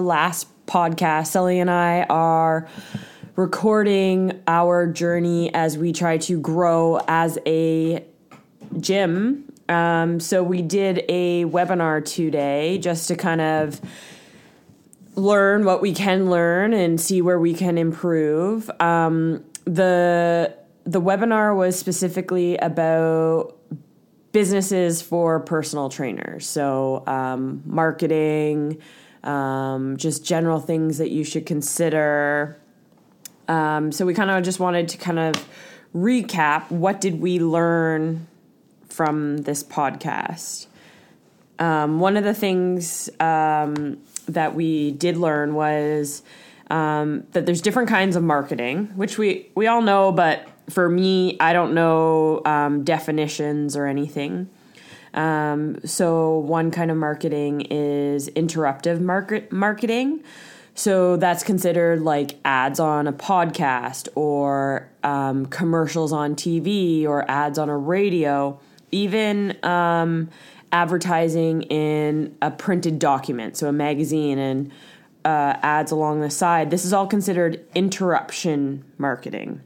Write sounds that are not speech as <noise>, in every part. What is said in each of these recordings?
last podcast, Sully and I are recording our journey as we try to grow as a gym. Um, so, we did a webinar today just to kind of learn what we can learn and see where we can improve. Um, the the webinar was specifically about businesses for personal trainers. So, um, marketing, um, just general things that you should consider. Um, so, we kind of just wanted to kind of recap what did we learn from this podcast. Um, one of the things um, that we did learn was um, that there's different kinds of marketing, which we we all know, but for me, I don't know um, definitions or anything. Um, so one kind of marketing is interruptive market marketing. So that's considered like ads on a podcast or um, commercials on TV or ads on a radio, even um, advertising in a printed document, so a magazine and uh, ads along the side. This is all considered interruption marketing.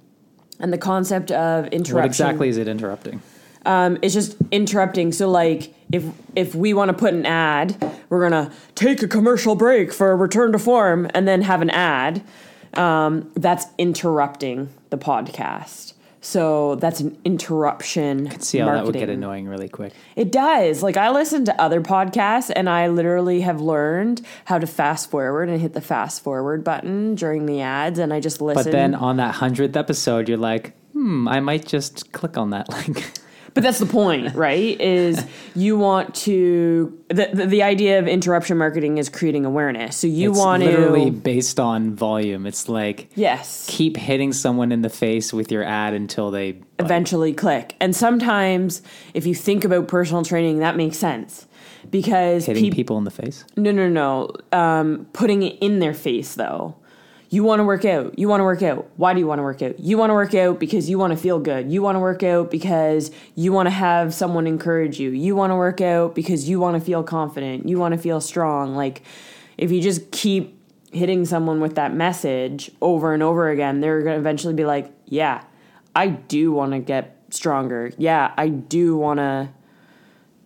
And the concept of interruption. What exactly is it interrupting? Um, it's just interrupting. So, like, if if we want to put an ad, we're gonna take a commercial break for a return to form, and then have an ad. Um, that's interrupting the podcast. So that's an interruption. I can see how marketing. that would get annoying really quick. It does. Like I listen to other podcasts and I literally have learned how to fast forward and hit the fast forward button during the ads and I just listen. But then on that hundredth episode, you're like, hmm, I might just click on that <laughs> link. But that's the point, right? Is you want to the, the, the idea of interruption marketing is creating awareness. So you it's want literally to based on volume. It's like yes, keep hitting someone in the face with your ad until they eventually click. And sometimes if you think about personal training, that makes sense because hitting peop- people in the face. No, no, no. Um, putting it in their face, though. You want to work out. You want to work out. Why do you want to work out? You want to work out because you want to feel good. You want to work out because you want to have someone encourage you. You want to work out because you want to feel confident. You want to feel strong. Like, if you just keep hitting someone with that message over and over again, they're going to eventually be like, yeah, I do want to get stronger. Yeah, I do want to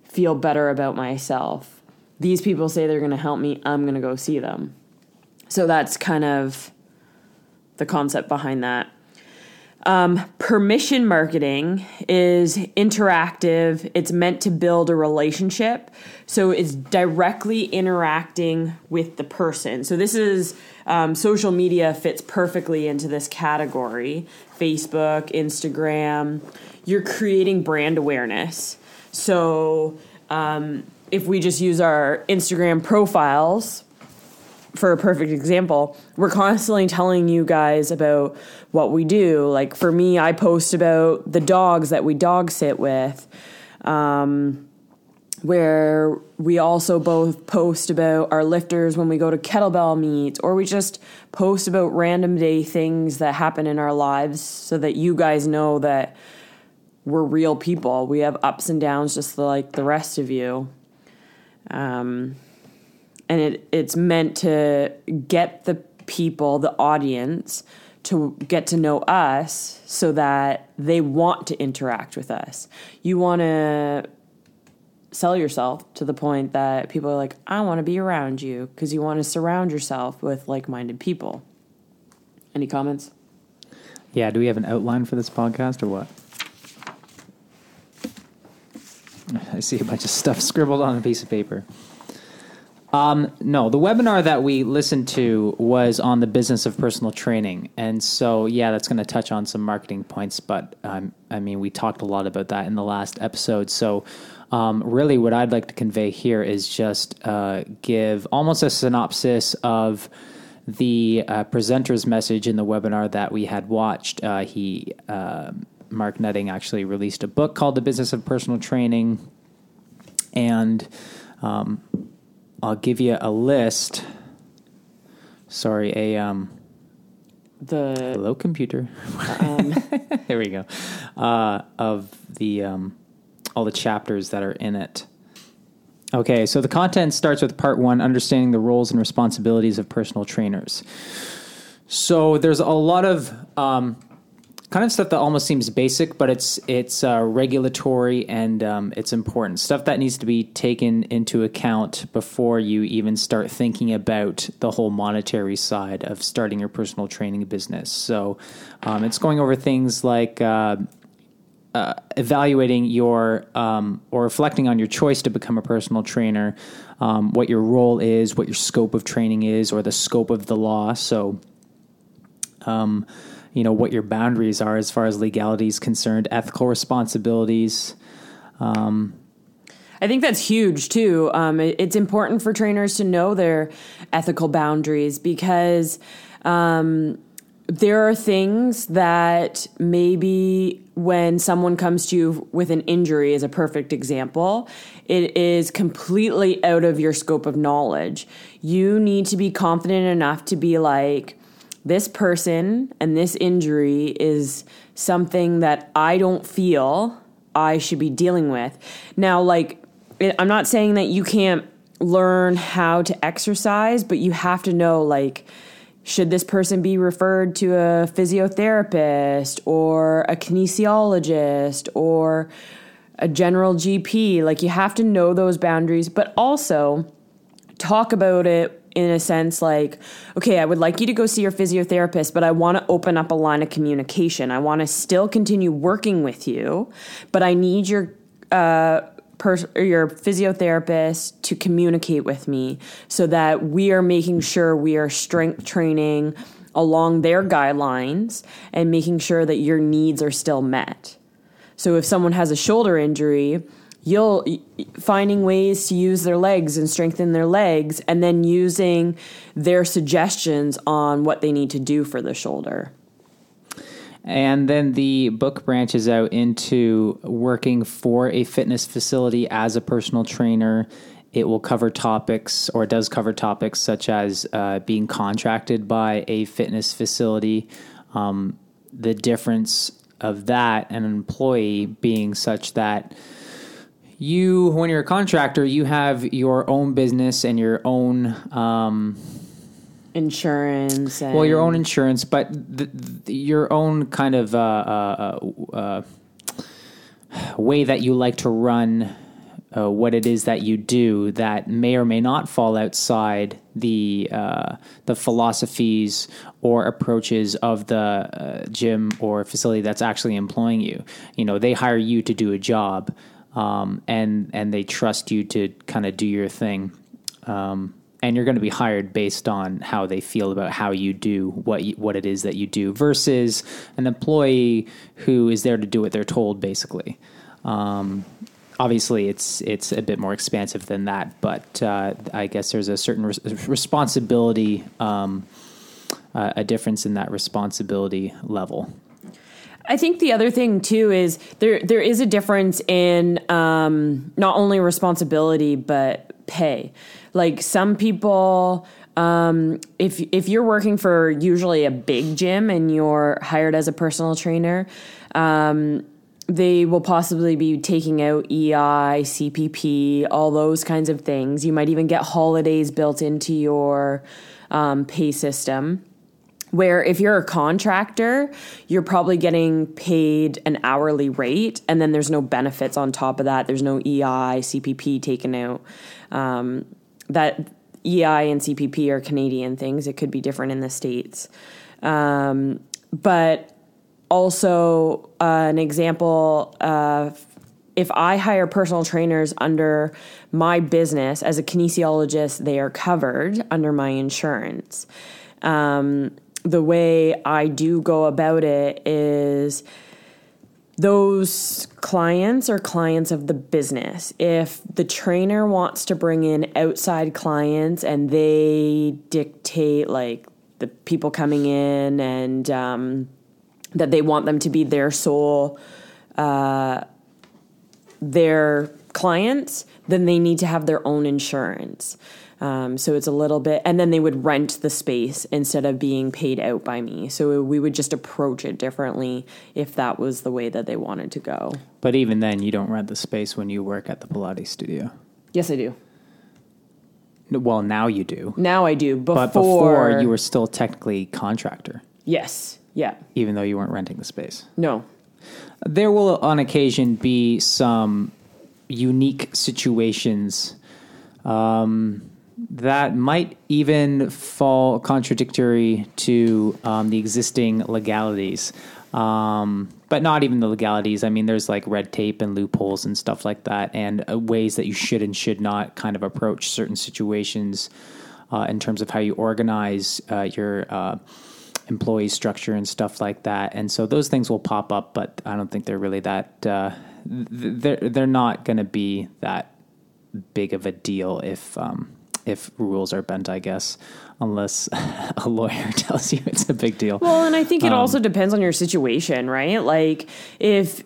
feel better about myself. These people say they're going to help me. I'm going to go see them. So that's kind of the concept behind that. Um, permission marketing is interactive. It's meant to build a relationship. So it's directly interacting with the person. So this is um, social media fits perfectly into this category Facebook, Instagram. You're creating brand awareness. So um, if we just use our Instagram profiles, for a perfect example, we're constantly telling you guys about what we do. Like for me, I post about the dogs that we dog sit with. Um, where we also both post about our lifters when we go to kettlebell meets, or we just post about random day things that happen in our lives so that you guys know that we're real people. We have ups and downs just like the rest of you. Um, and it, it's meant to get the people, the audience, to get to know us so that they want to interact with us. You want to sell yourself to the point that people are like, I want to be around you because you want to surround yourself with like minded people. Any comments? Yeah, do we have an outline for this podcast or what? <laughs> I see a bunch of stuff scribbled on a piece of paper. Um, no, the webinar that we listened to was on the business of personal training, and so yeah, that's going to touch on some marketing points. But um, I mean, we talked a lot about that in the last episode. So, um, really, what I'd like to convey here is just uh, give almost a synopsis of the uh, presenter's message in the webinar that we had watched. Uh, he uh, Mark Nutting actually released a book called The Business of Personal Training, and um, I'll give you a list. Sorry, a um, The hello computer. um, <laughs> there we go. Uh, of the um, all the chapters that are in it. Okay, so the content starts with part one understanding the roles and responsibilities of personal trainers. So there's a lot of um, kind of stuff that almost seems basic, but it's it's uh, regulatory and um, it's important stuff that needs to be taken into account before you even start thinking about the whole monetary side of starting your personal training business. So um, it's going over things like. Uh, uh, evaluating your um, or reflecting on your choice to become a personal trainer, um, what your role is, what your scope of training is, or the scope of the law. So, um, you know what your boundaries are as far as legality is concerned, ethical responsibilities. I think that's huge too. Um, it- it's important for trainers to know their ethical boundaries because um, there are things that maybe when someone comes to you with an injury, is a perfect example, it is completely out of your scope of knowledge. You need to be confident enough to be like, this person and this injury is something that I don't feel I should be dealing with. Now, like, I'm not saying that you can't learn how to exercise, but you have to know, like, should this person be referred to a physiotherapist or a kinesiologist or a general GP? Like, you have to know those boundaries, but also talk about it in a sense like, okay, I would like you to go see your physiotherapist, but I want to open up a line of communication. I want to still continue working with you, but I need your uh, pers- your physiotherapist to communicate with me so that we are making sure we are strength training along their guidelines and making sure that your needs are still met. So if someone has a shoulder injury, you'll finding ways to use their legs and strengthen their legs and then using their suggestions on what they need to do for the shoulder. And then the book branches out into working for a fitness facility as a personal trainer. It will cover topics, or does cover topics such as uh, being contracted by a fitness facility, um, the difference of that and an employee being such that you, when you're a contractor, you have your own business and your own um, Insurance and well, your own insurance, but th th your own kind of uh, uh, uh, uh, way that you like to run uh, what it is that you do that may or may not fall outside the uh, the philosophies or approaches of the uh, gym or facility that's actually employing you. You know, they hire you to do a job, um, and and they trust you to kind of do your thing. Um, and you're going to be hired based on how they feel about how you do what you, what it is that you do versus an employee who is there to do what they're told basically um, obviously it's it's a bit more expansive than that but uh, I guess there's a certain res- responsibility um, uh, a difference in that responsibility level I think the other thing too is there there is a difference in um, not only responsibility but pay. Like some people, um, if if you're working for usually a big gym and you're hired as a personal trainer, um, they will possibly be taking out EI, CPP, all those kinds of things. You might even get holidays built into your um, pay system where if you're a contractor, you're probably getting paid an hourly rate, and then there's no benefits on top of that. There's no EI, CPP taken out. Um, that EI and CPP are Canadian things. It could be different in the states, um, but also uh, an example. Uh, if I hire personal trainers under my business as a kinesiologist, they are covered under my insurance. Um, the way I do go about it is those clients are clients of the business. If the trainer wants to bring in outside clients and they dictate like the people coming in and um, that they want them to be their sole uh, their clients, then they need to have their own insurance. Um, so it's a little bit, and then they would rent the space instead of being paid out by me. So we would just approach it differently if that was the way that they wanted to go. but even then you don't rent the space when you work at the pilates studio Yes, I do. Well, now you do. Now I do. Before, But before you were still technically contractor, Yes. Yeah. even though you weren't renting the space. No. There will, on occasion, be some unique situations um, that might even fall contradictory to um, the existing legalities. Um, but not even the legalities. I mean, there's like red tape and loopholes and stuff like that, and uh, ways that you should and should not kind of approach certain situations uh, in terms of how you organize uh, your uh, employee structure and stuff like that. And so those things will pop up, but I don't think they're really that. Uh, th- they're they're not going to be that big of a deal if um, if rules are bent, I guess, unless <laughs> a lawyer <laughs> tells you it's a big deal. Well, and I think Um, it also depends on your situation, right? Like if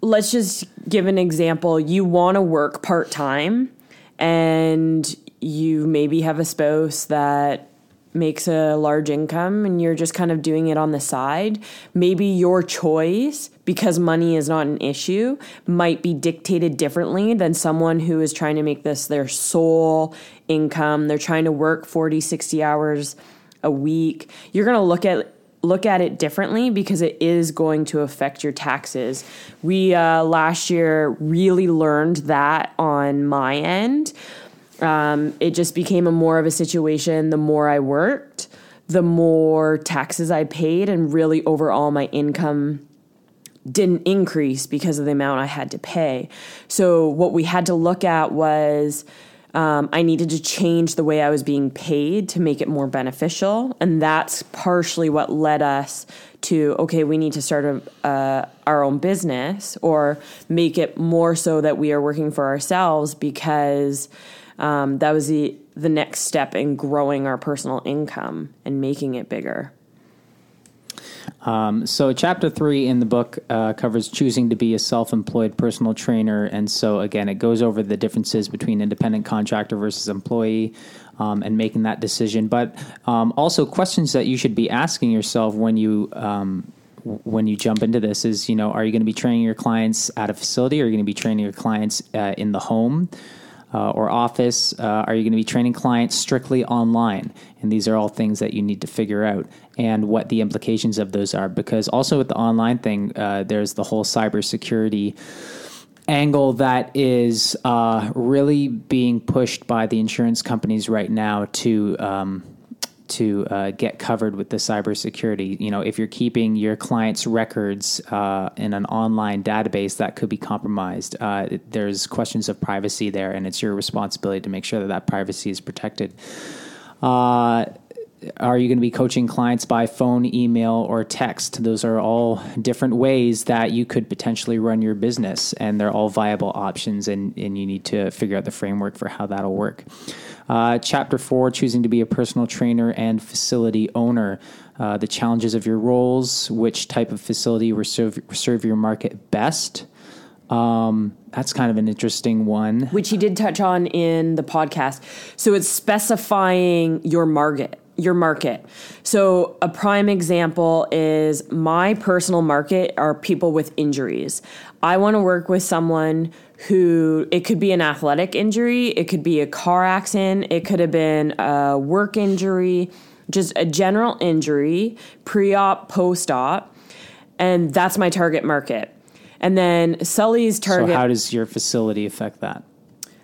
let's just give an example, you want to work part-time and you maybe have a spouse that makes a large income and you're just kind of doing it on the side, maybe your choice because money is not an issue might be dictated differently than someone who is trying to make this their sole income. They're trying to work 40, 60 hours a week. You're going to look at look at it differently because it is going to affect your taxes. We uh, last year really learned that on my end. Um, it just became a more of a situation the more I worked, the more taxes I paid, and really overall my income didn't increase because of the amount I had to pay. So, what we had to look at was um, I needed to change the way I was being paid to make it more beneficial. And that's partially what led us to okay, we need to start a, uh, our own business or make it more so that we are working for ourselves because um, that was the, the next step in growing our personal income and making it bigger. Um, so, chapter three in the book uh, covers choosing to be a self employed personal trainer. And so, again, it goes over the differences between independent contractor versus employee um, and making that decision. But um, also, questions that you should be asking yourself when you. Um, when you jump into this is you know are you going to be training your clients at a facility or are you going to be training your clients uh, in the home uh, or office? Uh, are you going to be training clients strictly online? And these are all things that you need to figure out and what the implications of those are. Because also with the online thing, uh, there's the whole cybersecurity angle that is uh, really being pushed by the insurance companies right now to. Um, to uh, get covered with the cybersecurity. You know, if you're keeping your clients' records uh, in an online database, that could be compromised. Uh, there's questions of privacy there, and it's your responsibility to make sure that that privacy is protected. Are you going to be coaching clients by phone, email, or text? Those are all different ways that you could potentially run your business, and they're all viable options, and, and you need to figure out the framework for how that'll work. Uh, chapter four choosing to be a personal trainer and facility owner. Uh, the challenges of your roles, which type of facility will serve, serve your market best. Um, that's kind of an interesting one. which he did touch on in the podcast. So it's specifying your market, your market. So a prime example is my personal market are people with injuries. I want to work with someone who it could be an athletic injury, it could be a car accident, it could have been a work injury, just a general injury, pre-op, post-op, and that's my target market. And then Sully's target. So, how does your facility affect that?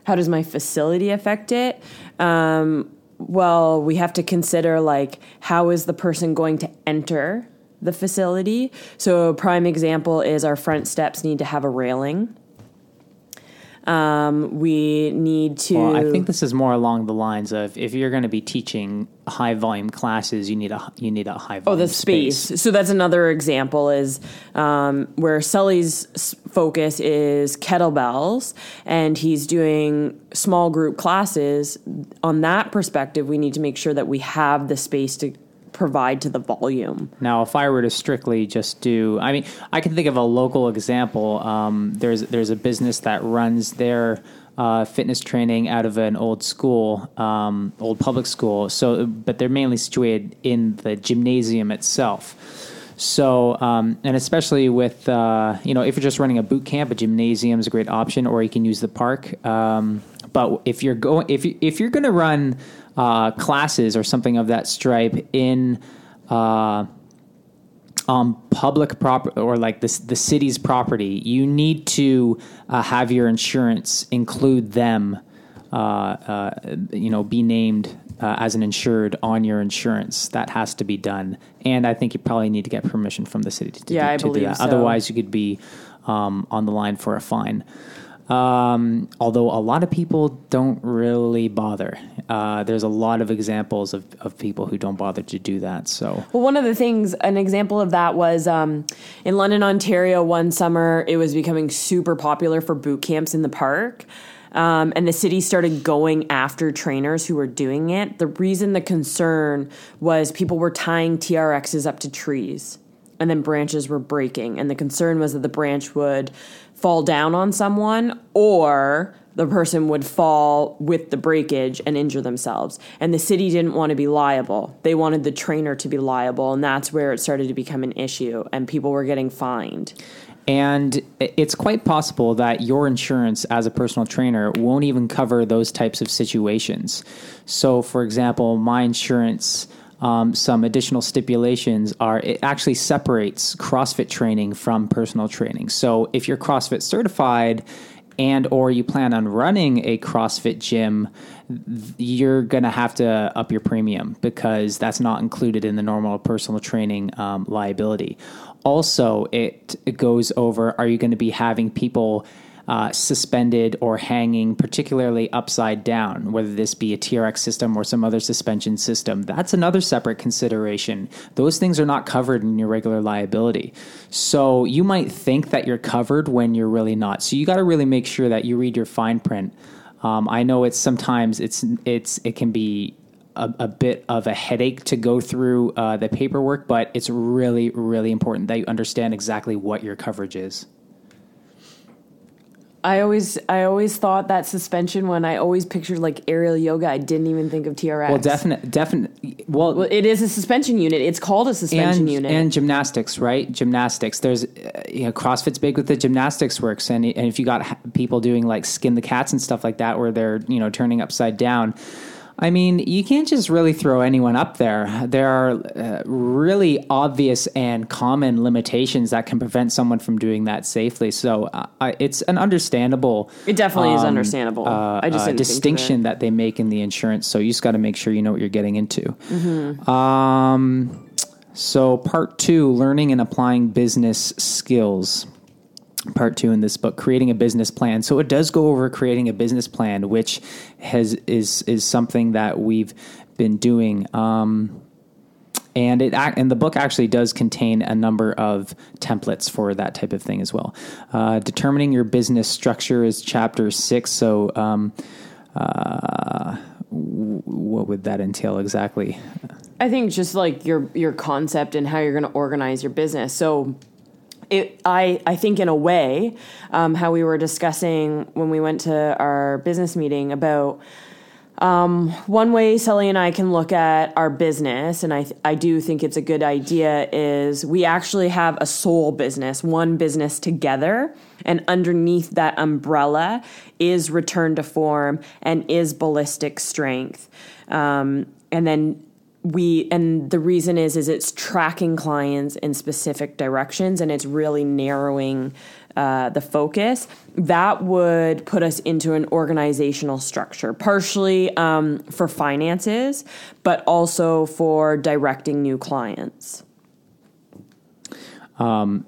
how does my facility affect it um, well we have to consider like how is the person going to enter the facility? So a prime example is our front steps need to have a railing um, we need to Well, I think this is more along the lines of if you're going to be teaching high volume classes, you need a you need a high volume. Oh, the space. So that's another example is um, where Sully's focus is kettlebells, and he's doing small group classes. On that perspective, we need to make sure that we have the space to provide to the volume. Now, if I were to strictly just do, I mean, I can think of a local example. Um, there's there's a business that runs their uh, fitness training out of an old school, um, old public school. So, but they're mainly situated in the gymnasium itself. So, um, and especially with uh, you know, if you're just running a boot camp, a gymnasium is a great option, or you can use the park. Um, But if you're going, if you, if you're going to run uh, classes or something of that stripe in uh, um, public property or like the the city's property, you need to uh, have your insurance include them. Uh, uh, you know, be named uh, as an insured on your insurance. That has to be done, and I think you probably need to get permission from the city to, Yeah, do, to do believe that. so. Otherwise, you could be um, on the line for a fine. Um, although a lot of people don't really bother. Uh, there's a lot of examples of, of people who don't bother to do that. So Well, one of the things, an example of that was um, in London, Ontario, one summer, it was becoming super popular for boot camps in the park. Um, and the city started going after trainers who were doing it. The reason the concern was people were tying TRXs up to trees and then branches were breaking. And the concern was that the branch would fall down on someone or the person would fall with the breakage and injure themselves. And the city didn't want to be liable. They wanted the trainer to be liable. And that's where it started to become an issue. And people were getting fined. And it's quite possible that your insurance as a personal trainer won't even cover those types of situations. So, for example, my insurance, um, some additional stipulations are it actually separates CrossFit training from personal training. So, if you're CrossFit certified and or you plan on running a CrossFit gym, you're to have to up your premium because that's not included in the normal personal training um, liability. Also, it, it goes over are you going to be having people uh, suspended or hanging, particularly upside down, whether this be a TRX system or some other suspension system? That's another separate consideration. Those things are not covered in your regular liability. So you might think that you're covered when you're really not. So you got to really make sure that you read your fine print. Um, I know it's sometimes it's it's it can be a, a, bit of a headache to go through uh, the paperwork, but it's really, really important that you understand exactly what your coverage is. I always, I always thought that suspension when I always pictured like aerial yoga. I didn't even think of TRX. Well, definite, definite. Well, Well, it is a suspension unit. It's called a suspension and, unit. and gymnastics, right? Gymnastics. There's, uh, you know, CrossFit's big with the gymnastics works, and and if you got people doing like skin the cats and stuff like that, where they're you know turning upside down. I mean, you can't just really throw anyone up there. There are uh, really obvious and common limitations that can prevent someone from doing that safely. So uh, I- it's an understandable. it definitely is um, understandable. uh, I just uh, didn't think of distinction that they make in the insurance. So you just got to make sure you know what you're getting into. Mm-hmm. Um, so part two, learning and applying business skills. Part two in this book, creating a business plan. So it does go over creating a business plan, which has is is something that we've been doing. Um, and it and the book actually does contain a number of templates for that type of thing as well. Uh, determining your business structure is chapter six. So, um, uh, what would that entail exactly? I think just like your your concept and how you're going to organize your business. So it, I, I think in a way, um, how we were discussing when we went to our business meeting about um, one way Sully and I can look at our business, and I, I do think it's a good idea, is we actually have a sole business, one business together, and underneath that umbrella is return to form and is ballistic strength. Um, and then we and the reason is is it's tracking clients in specific directions and it's really narrowing uh, the focus that would put us into an organizational structure partially um, for finances but also for directing new clients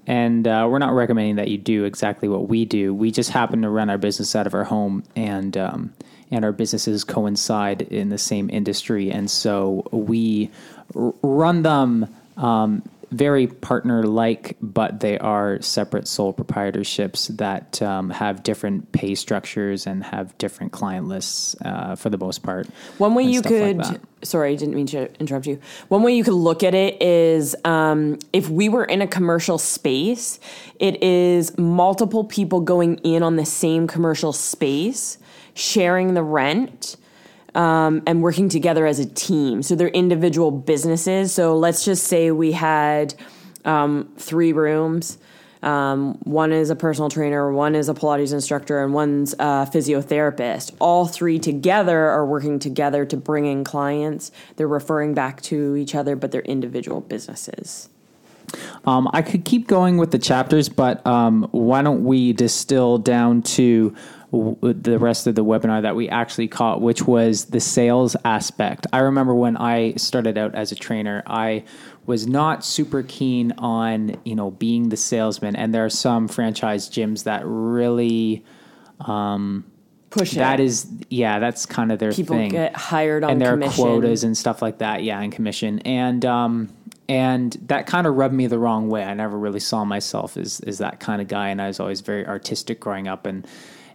And uh, we're not recommending that you do exactly what we do. We just happen to run our business out of our home, and um, and our businesses coincide in the same industry, and so we r- run them um, very partner like, but they are separate sole proprietorships that um, have different pay structures and have different client lists uh, for the most part. One way you stuff like could—sorry, I didn't mean to interrupt you. One way you could look at it is um, if we were in a commercial space, it is multiple people going in on the same commercial space, sharing the rent. Um, and working together as a team. So they're individual businesses. So let's just say we had um, three rooms. Um, one is a personal trainer, one is a Pilates instructor, and one's a physiotherapist. All three together are working together to bring in clients. They're referring back to each other, but they're individual businesses. Um, I could keep going with the chapters, but um, why don't we distill down to w- the rest of the webinar that we actually caught, which was the sales aspect. I remember when I started out as a trainer, I was not super keen on you know being the salesman, and there are some franchise gyms that really. Um, Push That it. is, yeah, that's kind of their people thing get hired on and there commission. are quotas and stuff like that. Yeah, and commission, and um, and that kind of rubbed me the wrong way. I never really saw myself as as that kind of guy, and I was always very artistic growing up, and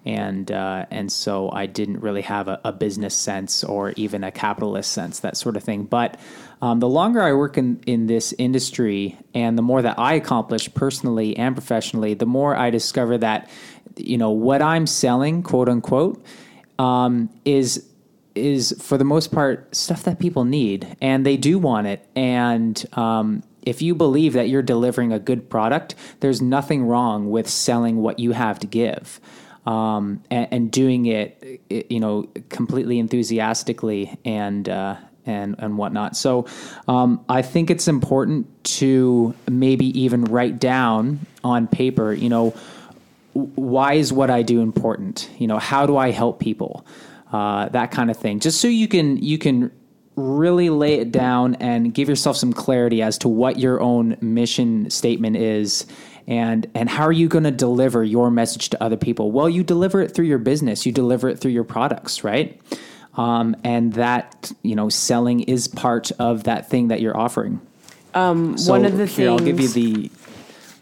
and uh, and so I didn't really have a, a business sense or even a capitalist sense, that sort of thing. But um, the longer I work in in this industry, and the more that I accomplish personally and professionally, the more I discover that you know what I'm selling, quote unquote, um, is is for the most part stuff that people need and they do want it and um, if you believe that you're delivering a good product there's nothing wrong with selling what you have to give um, and, and doing it i- you know completely enthusiastically and uh, and and whatnot so um, I think it's important to maybe even write down on paper you know why is what I do important? You know, how do I help people? Uh, that kind of thing. Just so you can you can really lay it down and give yourself some clarity as to what your own mission statement is and and how are you going to deliver your message to other people? Well you deliver it through your business. You deliver it through your products right? Um, and that you know selling is part of that thing that you're offering. Um, one of the here, i'll give you the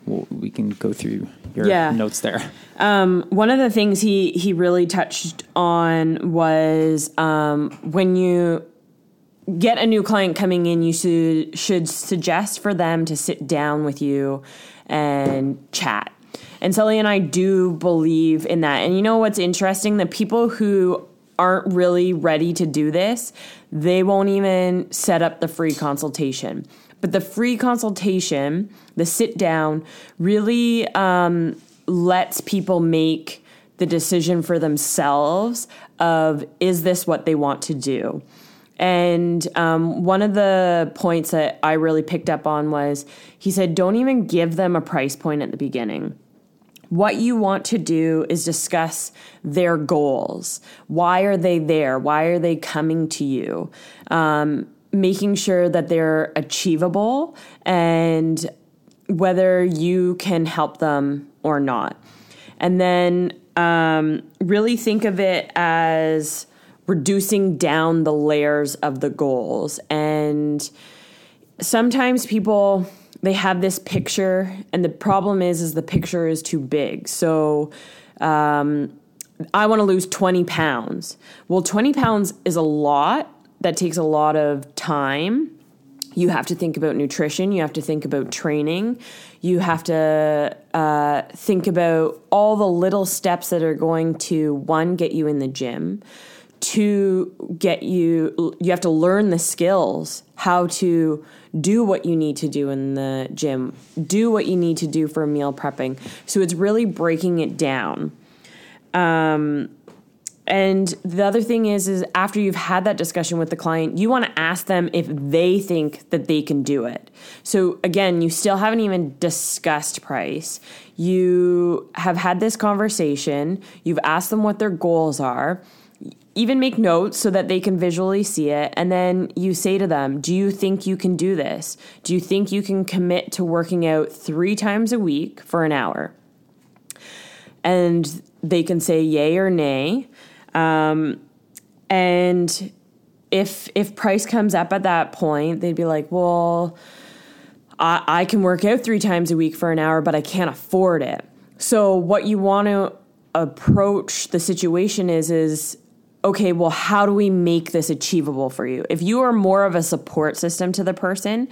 well, we can go through your Yeah. notes there. One of the things he he really touched on was um, when you get a new client coming in, you should should suggest for them to sit down with you and chat. And Sully and I do believe in that. And you know what's interesting? The people who aren't really ready to do this, they won't even set up the free consultation. But the free consultation, the sit down, really um, lets people make the decision for themselves of is this what they want to do and um, one of the points that i really picked up on was he said don't even give them a price point at the beginning. What you want to do is discuss their goals. Why are they there? Why are they coming to you? Um, making sure that they're achievable and whether you can help them or not. And then um, really think of it as reducing down the layers of the goals. And sometimes people they have this picture, and the problem is is the picture is too big. So um, I want to lose 20 pounds. Well, 20 pounds is a lot. That takes a lot of time you have to think about nutrition you have to think about training you have to uh, think about all the little steps that are going to one get you in the gym to get you you have to learn the skills how to do what you need to do in the gym do what you need to do for meal prepping so it's really breaking it down um, and the other thing is is after you've had that discussion with the client, you want to ask them if they think that they can do it. So again, you still haven't even discussed price. You have had this conversation, you've asked them what their goals are. Even make notes so that they can visually see it. And then you say to them, Do you think you can do this? Do you think you can commit to working out three times a week for an hour? and they can say yay or nay. Um, and if if price comes up at that point, they'd be like, well, I, I can work out three times a week for an hour, but I can't afford it. So what you want to approach the situation is is okay, well, how do we make this achievable for you? If you are more of a support system to the person,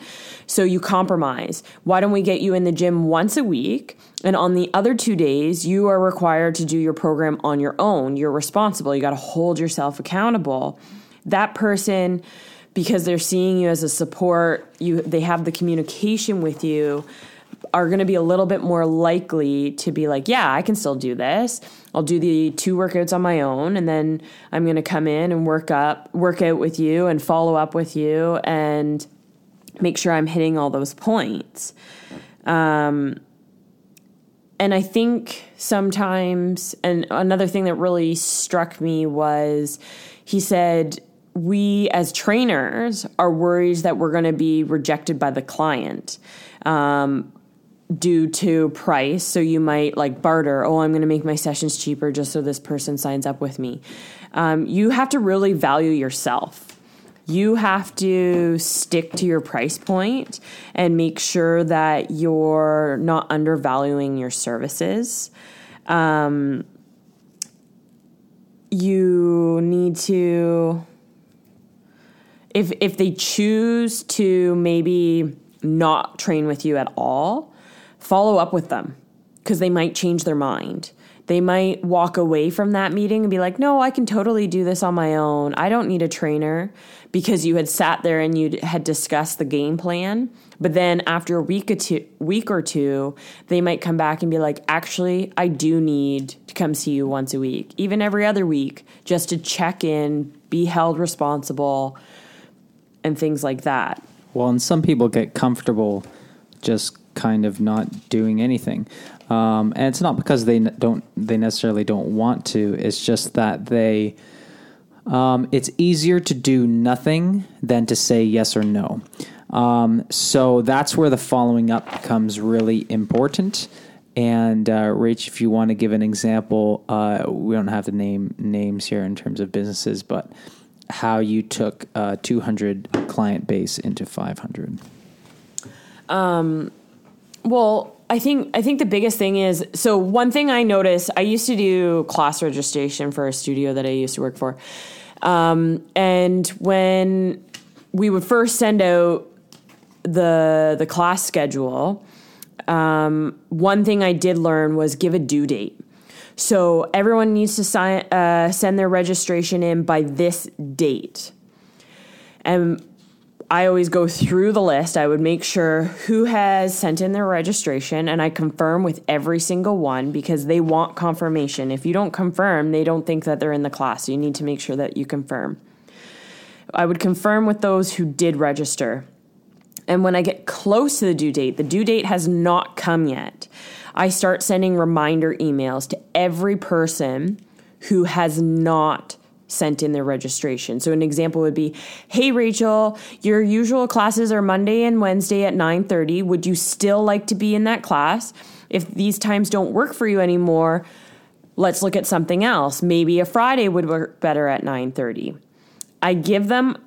so you compromise, why don't we get you in the gym once a week? And on the other two days, you are required to do your program on your own. You're responsible. You got to hold yourself accountable. That person, because they're seeing you as a support, you they have the communication with you. are going to be a little bit more likely to be like, yeah, I can still do this. I'll do the two workouts on my own and then I'm going to come in and work up, work out with you and follow up with you and make sure I'm hitting all those points. Um, and I think sometimes, and another thing that really struck me was he said, we as trainers are worried that we're going to be rejected by the client um, due to price. So you might like barter, oh, I'm going to make my sessions cheaper just so this person signs up with me. Um, you have to really value yourself. You have to stick to your price point and make sure that you're not undervaluing your services. Um, you need to if if they choose to maybe not train with you at all, follow up with them because they might change their mind. They might walk away from that meeting and be like, "No, I can totally do this on my own. I don't need a trainer." Because you had sat there and you had discussed the game plan, but then after a week or two, week or two, they might come back and be like, "Actually, I do need to come see you once a week, even every other week, just to check in, be held responsible." and things like that. Well, and some people get comfortable just kind of not doing anything, um, and it's not because they don't they necessarily don't want to. It's just that they. Um, it's easier to do nothing than to say yes or no. Um, so that's where the following up becomes really important. And uh, Rach, if you want to give an example, uh, we don't have to name names here in terms of businesses, but how you took a 200 client base into 500. Um, well, I think I think the biggest thing is so one thing I noticed. I used to do class registration for a studio that I used to work for, um, and when we would first send out the the class schedule, um, one thing I did learn was give a due date. So everyone needs to sign, uh, send their registration in by this date. And I always go through the list. I would make sure who has sent in their registration and I confirm with every single one because they want confirmation. If you don't confirm, they don't think that they're in the class. So you need to make sure that you confirm. I would confirm with those who did register. And when I get close to the due date, the due date has not come yet. I start sending reminder emails to every person who has not sent in their registration. So an example would be, "Hey Rachel, your usual classes are Monday and Wednesday at 9:30. Would you still like to be in that class? If these times don't work for you anymore, let's look at something else. Maybe a Friday would work better at 9:30." I give them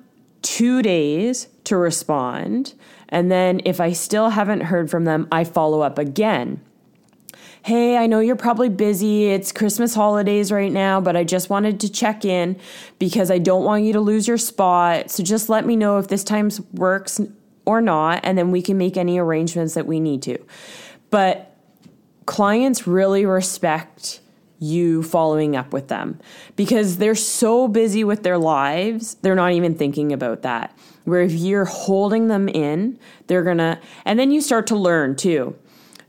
2 days to respond, and then if I still haven't heard from them, I follow up again hey, I know you're probably busy. It's Christmas holidays right now, but I just wanted to check in because I don't want you to lose your spot. So just let me know if this time works or not, and then we can make any arrangements that we need to. But clients really respect you following up with them because they're so busy with their lives, they're not even thinking about that. Where if you're holding them in, they're gonna, and then you start to learn too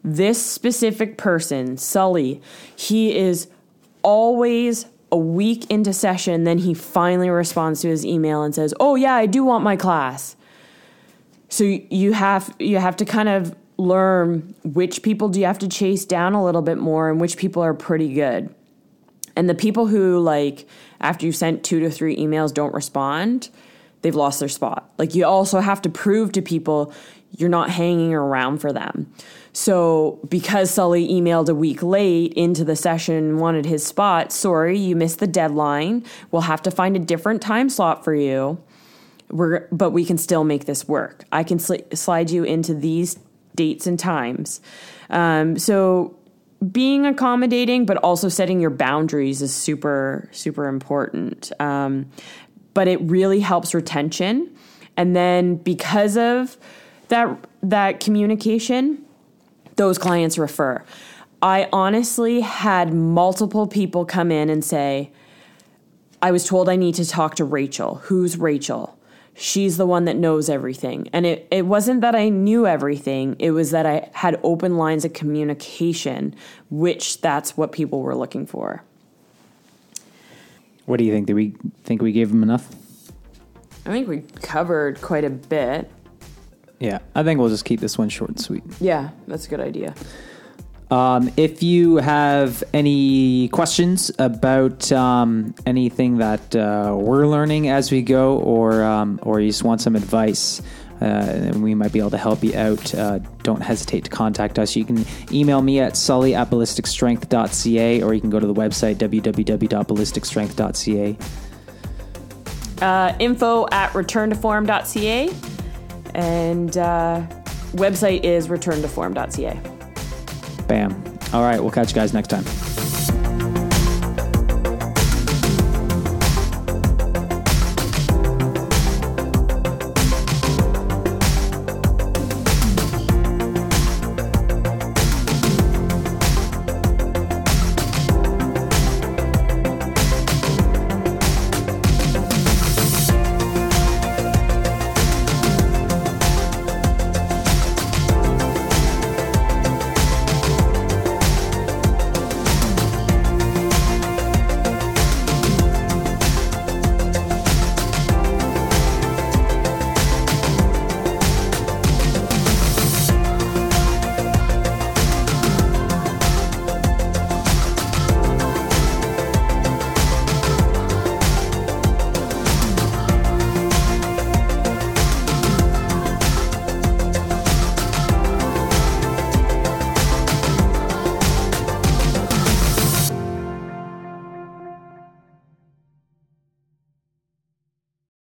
this specific person, Sully, he is always a week into session, then he finally responds to his email and says, "Oh yeah, I do want my class." So you have you have to kind of learn which people do you have to chase down a little bit more and which people are pretty good. And the people who like after you sent 2 to 3 emails don't respond, they've lost their spot. Like you also have to prove to people you're not hanging around for them. So, because Sully emailed a week late into the session and wanted his spot, sorry, you missed the deadline. We'll have to find a different time slot for you. We're, but we can still make this work. I can sl- slide you into these dates and times. Um, so, being accommodating, but also setting your boundaries is super, super important. Um, but it really helps retention. And then because of that that communication, those clients refer. I honestly had multiple people come in and say, I was told I need to talk to Rachel. Who's Rachel? she's the one that knows everything. And it, it wasn't that I knew everything, it was that I had open lines of communication, which that's what people were looking for. What do you think? Do we think we gave them enough? I think we covered quite a bit. Yeah, I think we'll just keep this one short and sweet. Yeah, that's a good idea. Um, if you have any questions about um, anything that uh, we're learning as we go, or um, or you just want some advice, uh, and we might be able to help you out, uh, don't hesitate to contact us. You can email me at sully at ballisticstrength.ca, or you can go to the website www.ballisticstrength.ca. Uh, info at returntoform.ca and uh, website is returntoform.ca. Bam. All right, we'll catch you guys next time.